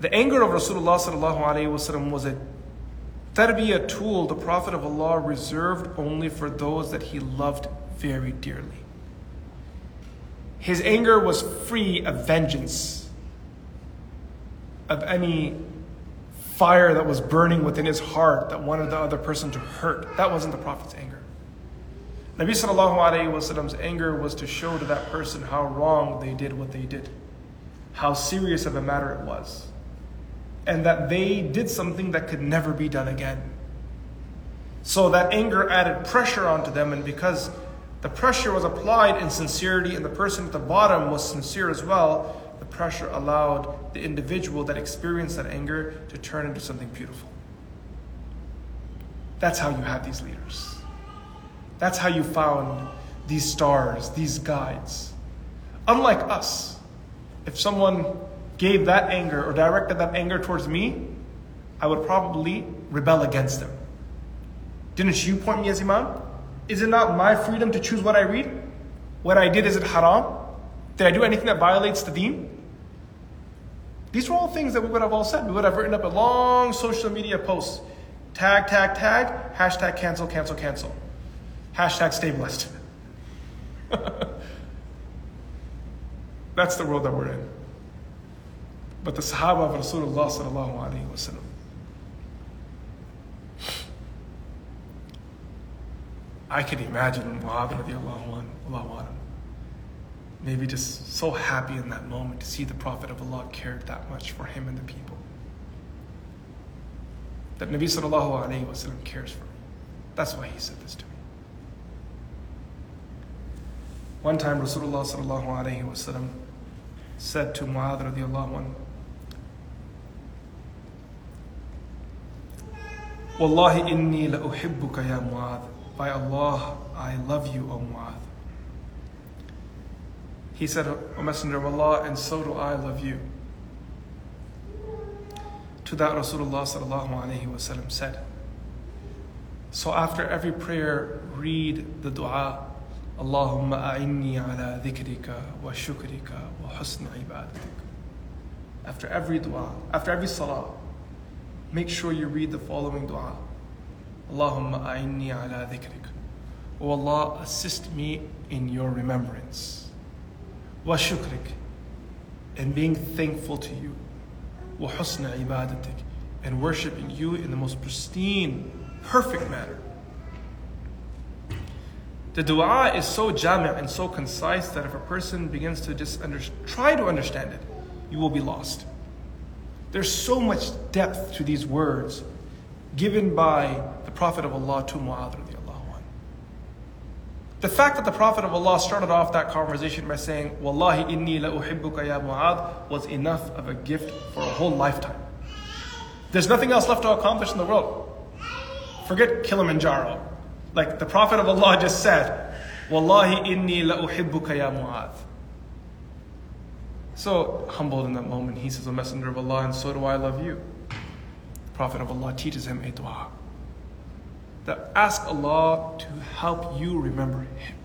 The anger of Rasulullah sallallahu alaihi wasallam was a Tarbiyah tool the Prophet of Allah reserved only for those that he loved very dearly. His anger was free of vengeance, of any fire that was burning within his heart that wanted the other person to hurt. That wasn't the Prophet's anger. Nabi Sallallahu anger was to show to that person how wrong they did what they did, how serious of a matter it was and that they did something that could never be done again. So that anger added pressure onto them, and because the pressure was applied in sincerity and the person at the bottom was sincere as well, pressure allowed the individual that experienced that anger to turn into something beautiful. That's how you have these leaders. That's how you found these stars, these guides. Unlike us, if someone gave that anger or directed that anger towards me, I would probably rebel against them. Didn't you point me as Imam? Is it not my freedom to choose what I read? What I did, is it haram? Did I do anything that violates the deen? These were all things that we would have all said. We would have written up a long social media post. Tag, tag, tag, hashtag cancel, cancel, cancel. Hashtag stay blessed. That's the world that we're in. But the Sahaba of Rasulullah sallallahu alayhi wasallam. I could imagine Mu'adh radiallahu anhu, maybe just so happy in that moment to see the Prophet of Allah cared that much for him and the people. That Nabi sallallahu alayhi wasallam cares for me. That's why he said this to me. One time Rasulullah sallallahu alayhi wasallam said to Mu'adh radiallahu anhu, Wallahi inni ya Mu'adh. By Allah, I love you, O Mu'adh. He said, O Messenger of Allah, and so do I love you. To that Rasulullah sallallahu said. So after every prayer, read the dua. Allahumma a'inni ala dhikrika wa shukrika wa husni ibadatik. After every dua, after every salah, make sure you read the following dua. Allahumma a'inni ala dhikrik. O Allah, assist me in your remembrance. Shukrik. And being thankful to you. Husna ibadatik. And worshiping you in the most pristine, perfect manner. The dua is so jami' and so concise that if a person begins to just under, try to understand it, you will be lost. There's so much depth to these words given by the Prophet of Allah to Mu'adh The fact that the Prophet of Allah started off that conversation by saying, Wallahi inni la uhibbuka ya Mu'adh was enough of a gift for a whole lifetime. There's nothing else left to accomplish in the world. Forget Kilimanjaro. Like the Prophet of Allah just said, Wallahi inni la uhibbuka ya Mu'adh. So humbled in that moment, he says, O Messenger of Allah, and so do I love you. The Prophet of Allah teaches him a dua. That ask Allah to help you remember Him.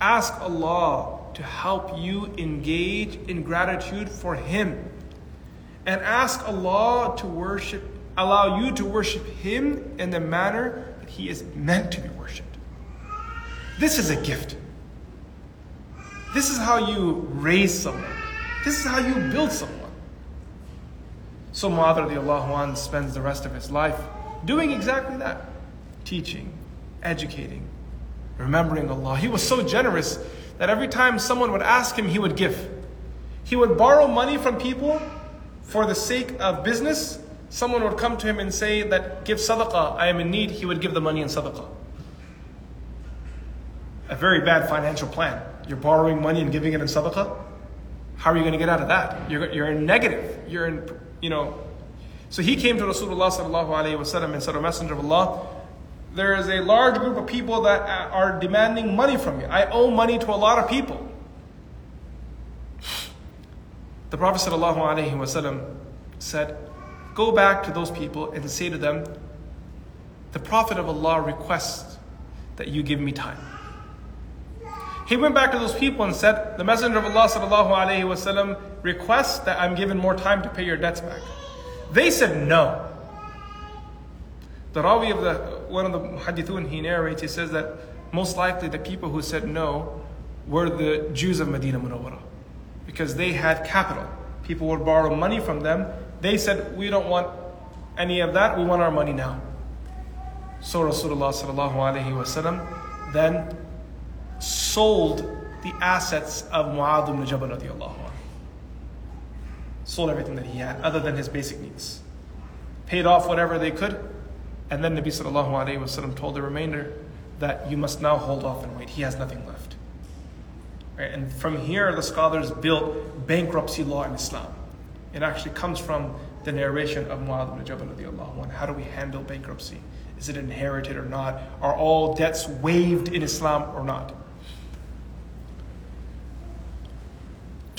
Ask Allah to help you engage in gratitude for Him. And ask Allah to worship, allow you to worship Him in the manner that He is meant to be worshipped. This is a gift. This is how you raise someone. This is how you build someone. So Mu'adh spends the rest of his life doing exactly that. Teaching, educating, remembering Allah. He was so generous that every time someone would ask him, he would give. He would borrow money from people for the sake of business. Someone would come to him and say that give sadaqah, I am in need. He would give the money in sadaqah. A very bad financial plan. You're borrowing money and giving it in sadaqah? How are you going to get out of that? You're, you're in negative. You're in, you know. So he came to Rasulullah sallallahu alayhi wasallam and said, O Messenger of Allah, there is a large group of people that are demanding money from you. I owe money to a lot of people. The Prophet sallallahu alayhi wasallam said, Go back to those people and say to them, The Prophet of Allah requests that you give me time. He went back to those people and said, The Messenger of Allah sallallahu alayhi wasallam requests that I'm given more time to pay your debts back. They said no. The Rawi of the one of the hadithun he narrates, he says that most likely the people who said no were the Jews of Medina Munawwara. Because they had capital. People would borrow money from them. They said, We don't want any of that, we want our money now. So Rasulullah then sold the assets of Mu'adh ibn Jabal radiallahu Sold everything that he had, other than his basic needs. Paid off whatever they could, and then Nabi sallallahu alayhi wasallam told the remainder that you must now hold off and wait. He has nothing left. Right? And from here, the scholars built bankruptcy law in Islam. It actually comes from the narration of Mu'adh ibn Jabal radiallahu How do we handle bankruptcy? Is it inherited or not? Are all debts waived in Islam or not?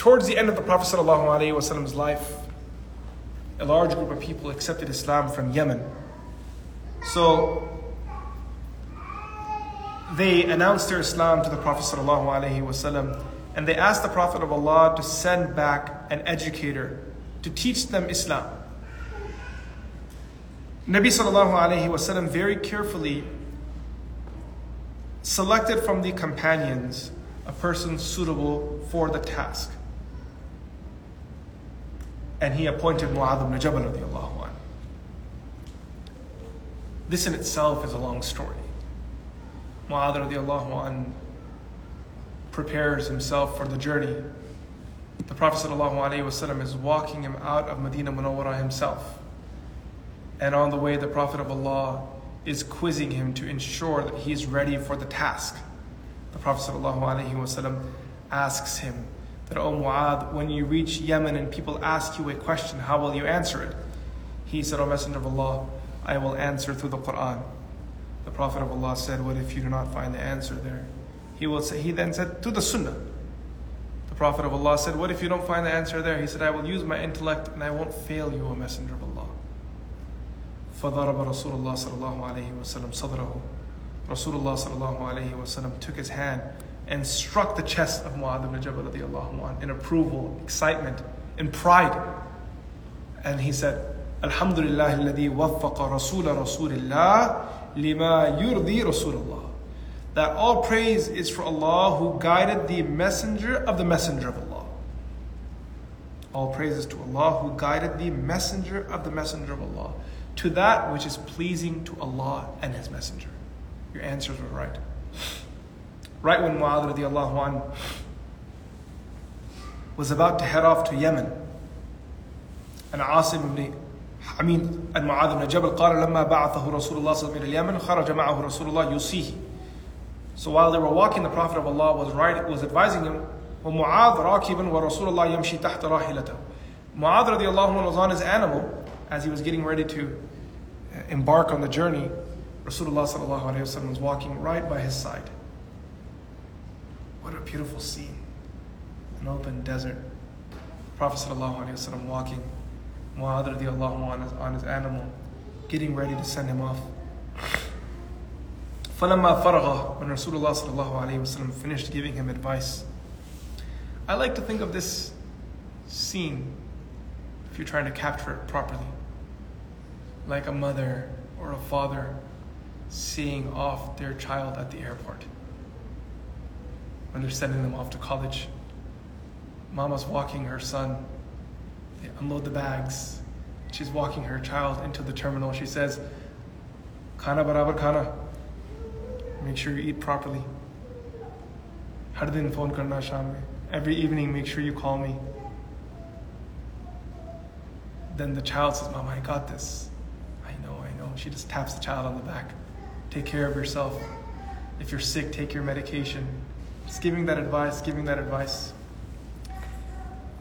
Towards the end of the Prophet Prophet's life, a large group of people accepted Islam from Yemen. So they announced their Islam to the Prophet ﷺ, and they asked the Prophet of Allah to send back an educator to teach them Islam. Nabi ﷺ very carefully selected from the companions a person suitable for the task and he appointed Mu'adh ibn Jabal radiallahu This in itself is a long story. Mu'adh radiallahu an prepares himself for the journey. The Prophet ﷺ is walking him out of Medina Munawwara himself. And on the way, the Prophet of Allah is quizzing him to ensure that he is ready for the task. The Prophet ﷺ asks him, that, O Mu'adh, when you reach Yemen and people ask you a question, how will you answer it? He said, O Messenger of Allah, I will answer through the Quran. The Prophet of Allah said, What if you do not find the answer there? He will say, he then said, to the Sunnah. The The Prophet of Allah said, What if you don't find the answer there? He said, I will use my intellect and I won't fail you, O Messenger of Allah. فضرب رسول الله صلى الله عليه وسلم صدره Rasulullah صلى الله عليه وسلم took his hand and struck the chest of Mu'adh ibn Jabal in approval, excitement, in pride. And he said, Alhamdulillah alladhi waffaqa Rasoola Rasulillah lima yurdi Rasulullah. That all praise is for Allah who guided the messenger of the messenger of Allah. All praises to Allah who guided the messenger of the messenger of Allah to that which is pleasing to Allah and His messenger. Your answers were right Right when Mu'adh radiallahu anh was about to head off to Yemen, and Asim ibn I mean, and Mu'adh ibn Jabal قال لما بعثه رسول الله صلى الله عليه وسلم إلى اليمن خرج معه رسول الله يوصيه. So while they were walking, the Prophet of Allah was right, was advising him, ومعاذ راكبا ورسول الله يمشي تحت راحلته. Mu'adh radiallahu anh was on his animal as he was getting ready to embark on the journey. Rasulullah sallallahu alayhi wasallam was walking right by his side. What a beautiful scene. An open desert. Prophet sallallahu alayhi wasallam walking. Mu'adh radiallahu anh is on his animal, getting ready to send him off. فَلَمَّا فَرَغَ When Rasulullah sallallahu alayhi wasallam finished giving him advice, I like to think of this scene, if you're trying to capture it properly, like a mother or a father seeing off their child at the airport when they're sending them off to college. Mama's walking her son, they unload the bags. She's walking her child into the terminal. She says, Khana barabar khana. Make sure you eat properly. Har din phone karna sham. Every evening, make sure you call me. Then the child says, Mama, I got this. I know, I know. She just taps the child on the back. Take care of yourself. If you're sick, take your medication. Just giving that advice, giving that advice.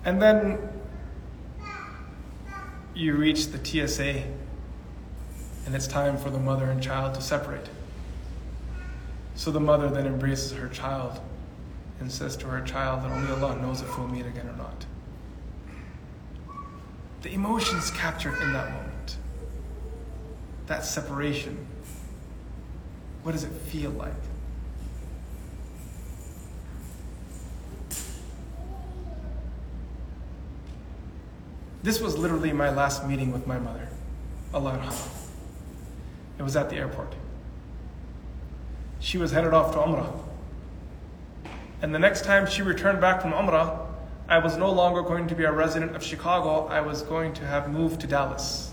And then you reach the TSA, and it's time for the mother and child to separate. So the mother then embraces her child and says to her child that only Allah knows if we'll meet again or not. The emotions captured in that moment, that separation, what does it feel like? This was literally my last meeting with my mother. Allah. It was at the airport. She was headed off to Umrah. And the next time she returned back from Umrah, I was no longer going to be a resident of Chicago. I was going to have moved to Dallas.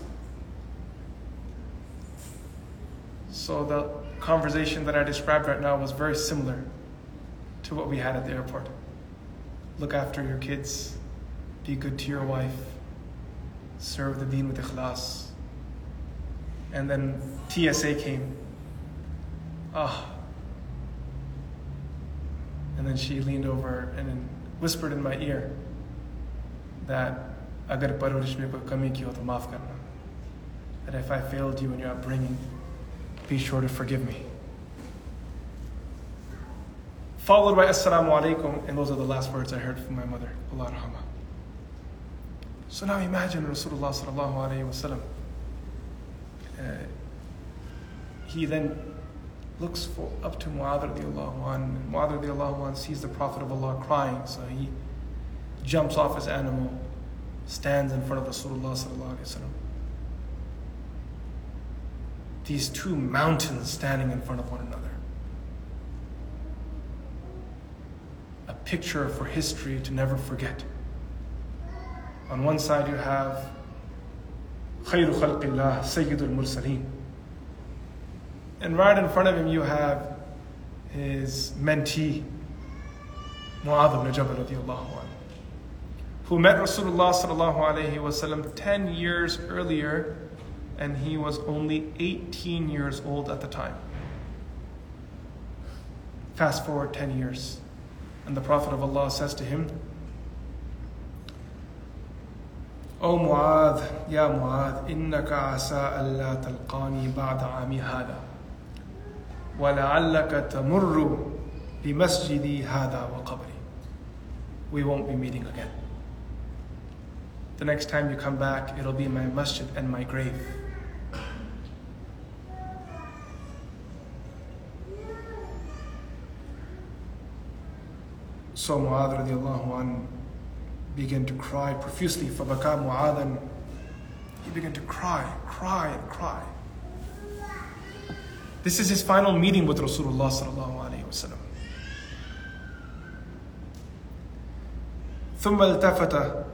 So the conversation that I described right now was very similar to what we had at the airport. Look after your kids, be good to your wife, serve the deen with ikhlas. And then TSA came. Ah. And then she leaned over and whispered in my ear that agar parvarish mein koi kami ki ho to. That if I failed you in your upbringing, be sure to forgive me. Followed by Assalamu alaikum, and those are the last words I heard from my mother. Allah. So now imagine Rasulullah sallallahu alayhi wasallam. Uh, he then looks for, up to Mu'adh radiallahu anh. Mu'adh radiallahu sees the Prophet of Allah crying, so he jumps off his animal, stands in front of Rasulullah sallallahu alayhi wasallam. These two mountains standing in front of one another. A picture for history to never forget. On one side you have خير خلق الله سيد المرسلين and right in front of him you have his mentee Mu'adh ibn Jabal radiallahu anhu, who met Rasulullah sallallahu alayhi wasallam 10 years earlier and he was only 18 years old at the time. Fast forward 10 years and the Prophet of Allah says to him, O Mu'adh, Ya Mu'adh, إنك عسى ألا تلقاني بعد عامي هذا ولعلك تمر بمسجدي هذا وقبري we won't be meeting again. The next time you come back, it'll be my masjid and my grave. So Mu'adh radiallahu anh began to cry profusely. فَبَكَى مُعَاذًا He began to cry, cry and cry. This is his final meeting with Rasulullah sallallahu alayhi wa sallam. ثم التفت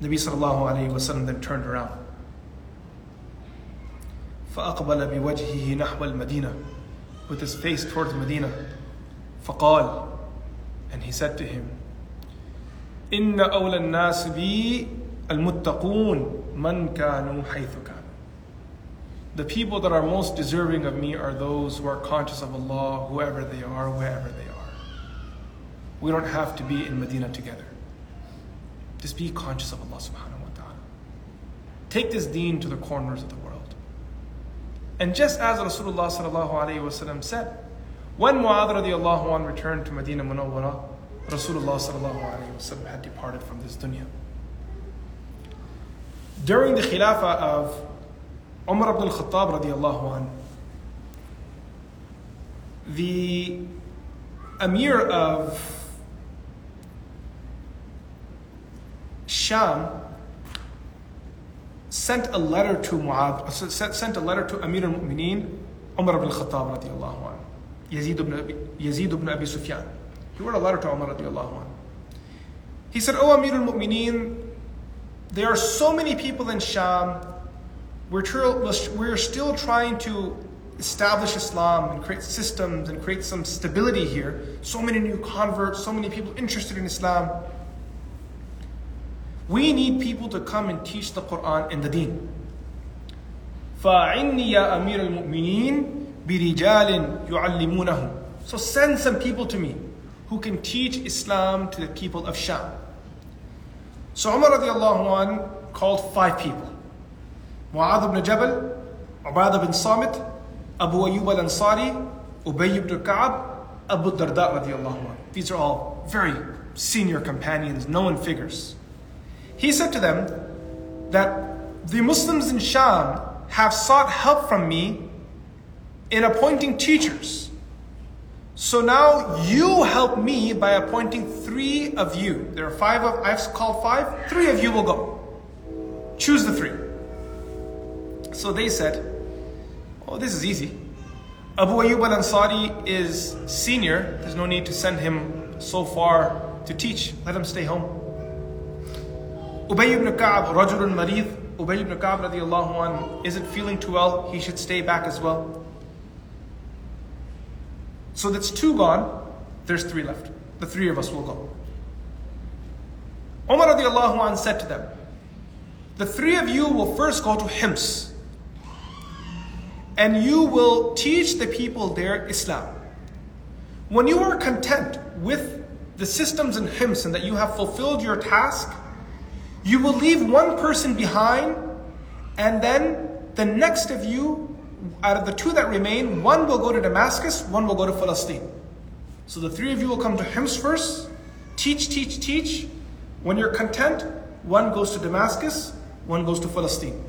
Nabi sallallahu alayhi wa sallam then turned around. فأقبل بوجهه نحو المدينة with his face towards Medina. فقال and he said to him إن أولى الناس بي المتقون من كانوا حيث كانوا The people that are most deserving of me are those who are conscious of Allah, whoever they are, wherever they are. We don't have to be in Medina together. Just be conscious of Allah subhanahu wa ta'ala. Take this deen to the corners of the world. And just as Rasulullah sallallahu alayhi wasallam said, when Mu'adh radiallahu anh returned to Medina Munawwara, Rasulullah sallallahu wasallam had departed from this dunya. During the Khilafah of Umar ibn al-Khattab radiallahu anh, the Amir of Sham sent a letter to Mu'adh, uh, sent a letter to Amir al-Mu'mineen, Umar ibn al-Khattab radiallahu anh, Yazid ibn, Abi, Yazid ibn Abi Sufyan. He wrote a letter to Umar radiallahu anh. He said, O Amir al-Mu'mineen, there are so many people in Sham. We're, tr- we're still trying to establish Islam and create systems and create some stability here. So many new converts, so many people interested in Islam. We need people to come and teach the Quran and the Deen. فَعِنِّي يَا أَمِيرَ الْمُؤْمِنِينَ بِرِجَالٍ يُعَلِّمُونَهُ So send some people to me who can teach Islam to the people of Sham. So Umar radiallahu anh called five people. Mu'adh ibn Jabal, Ubadah bin Samit, Abu Ayyub al-Ansari, Ubay ibn Ka'ab, Abu Darda radiallahu anh. These are all very senior companions, known figures. He said to them that the Muslims in Sham have sought help from me in appointing teachers. So now you help me by appointing three of you. There are five of I've called five, three of you will go. Choose the three. So they said, Oh, this is easy. Abu Ayyub al Ansari is senior. There's no need to send him so far to teach. Let him stay home. Ubay ibn Ka'ab, Rajulun Marid, Ubay ibn Ka'ab radiallahu isn't feeling too well, he should stay back as well. So that's two gone, there's three left. The three of us will go. Umar radiallahu anh said to them, The three of you will first go to Hims, and you will teach the people there Islam. When you are content with the systems in Hims and that you have fulfilled your task, you will leave one person behind, and then the next of you, out of the two that remain, one will go to Damascus, one will go to Palestine. So the three of you will come to Hims first, teach, teach, teach. When you're content, one goes to Damascus, one goes to Palestine.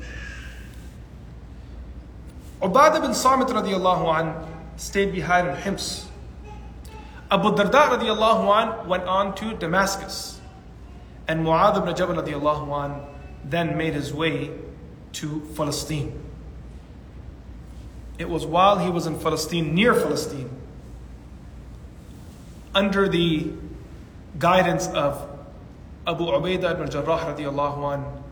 Ubadah bin Samit radiallahu an stayed behind in Hims. Abu Darda radiallahu an went on to Damascus. And Mu'adh ibn Jabal radiallahu an then made his way to Palestine. It was while he was in Palestine, near Palestine, under the guidance of Abu Ubaidah ibn Jarrah radiallahu an,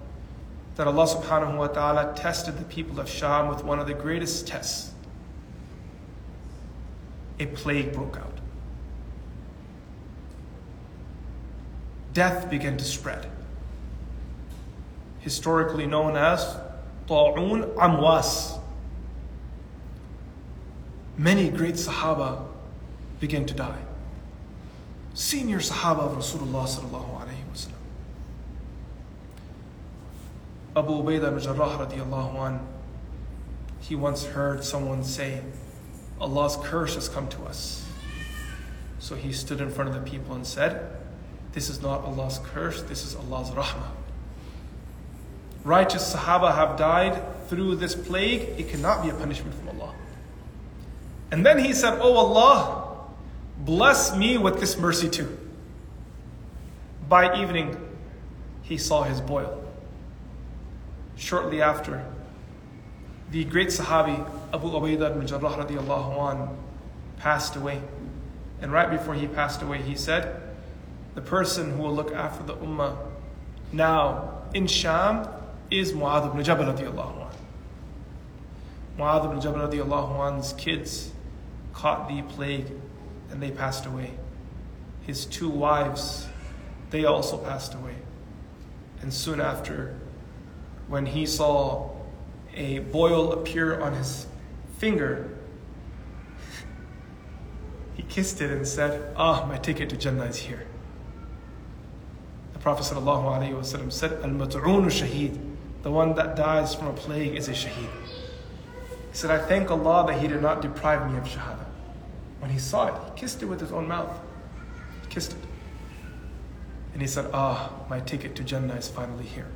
that Allah subhanahu wa ta'ala tested the people of Sham with one of the greatest tests. A plague broke out. Death began to spread. Historically known as Ta'un Amwas. Many great Sahaba began to die. Senior Sahaba of Rasulullah sallallahu. Abu Ubaidah ibn Jarrah radiallahu an, he once heard someone say, Allah's curse has come to us. So he stood in front of the people and said, This is not Allah's curse, this is Allah's rahmah. Righteous Sahaba have died through this plague, it cannot be a punishment from Allah. And then he said, Oh Allah, bless me with this mercy too. By evening, he saw his boil. Shortly after, the great Sahabi Abu Ubaidah ibn Jarrah radiallahu an passed away. And right before he passed away, he said, The person who will look after the Ummah now in Sham is Mu'adh ibn Jabal radiallahu an. Mu'adh ibn Jabal radiallahu an's kids caught the plague and they passed away. His two wives, they also passed away. And soon after, when he saw a boil appear on his finger, he kissed it and said, Ah, my ticket to Jannah is here. The Prophet said, Al mat'unu shaheed, the one that dies from a plague is a shaheed. He said, I thank Allah that He did not deprive me of shahada. When he saw it, he kissed it with his own mouth. He kissed it. And he said, Ah, my ticket to Jannah is finally here.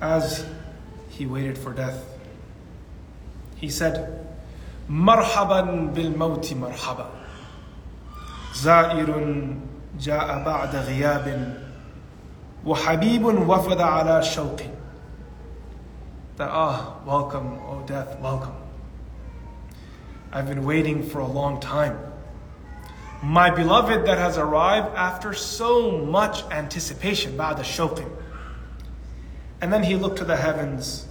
As he waited for death, he said, مرحبا بالموت مرحبا زائر جاء بعد غياب وحبيب وفد على شوق that ah welcome oh death welcome I've been waiting for a long time my beloved that has arrived after so much anticipation بعد شوق and then he looked to the heavens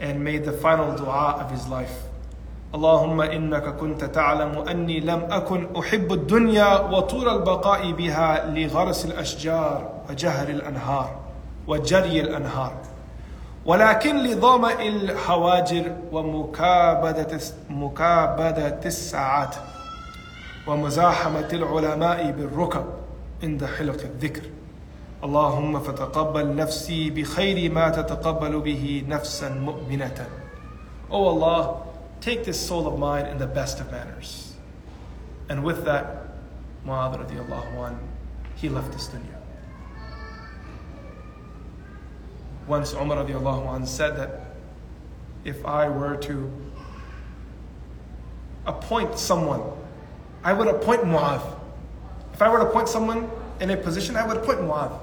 and made the final dua of his life اللهم إنك كنت تعلم أني لم أكن أحب الدنيا وطول البقاء بها لغرس الأشجار وجهر الأنهار وجري الأنهار ولكن لظمأ الحواجر ومكابدة مكابدة الساعات ومزاحمة العلماء بالركب عند حلق الذكر اللهم فتقبل نفسي بخير ما تتقبل به نفسا مؤمنة Oh Allah, take this soul of mine in the best of manners. And with that, Mu'adh radiallahu anh, he left this dunya. Once Umar radiallahu anh said that if I were to appoint someone, I would appoint Mu'adh. If I were to appoint someone in a position, I would appoint Mu'adh.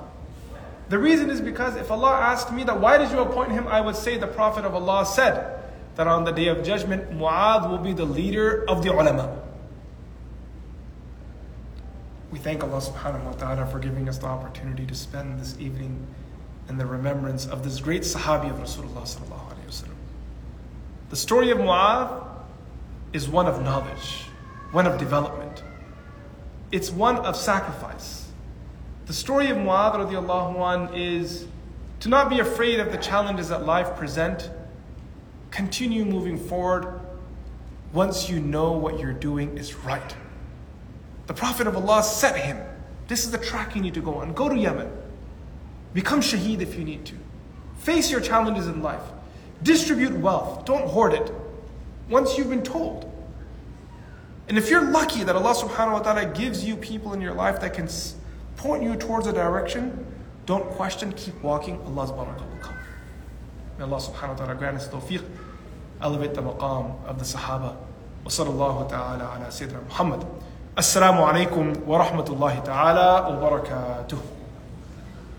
The reason is because if Allah asked me that, why did you appoint him? I would say the Prophet of Allah said that on the day of judgment, Mu'adh will be the leader of the ulama. We thank Allah subhanahu wa ta'ala for giving us the opportunity to spend this evening in the remembrance of this great Sahabi of Rasulullah. The story of Mu'adh is one of knowledge, one of development. It's one of sacrifice. The story of Mu'adh is to not be afraid of the challenges that life present. Continue moving forward once you know what you're doing is right. The Prophet of Allah set him. This is the track you need to go on. Go to Yemen. Become shaheed if you need to. Face your challenges in life. Distribute wealth. Don't hoard it. Once you've been told. And if you're lucky that Allah subhanahu wa ta'ala gives you people in your life that can point you towards a direction, don't question, keep walking. Allah's barakah will come. May Allah subhanahu wa ta'ala grant us tawfiq, elevate the maqam of the Sahaba. وصلى الله تعالى على سيدنا محمد السلام عليكم ورحمة الله تعالى وبركاته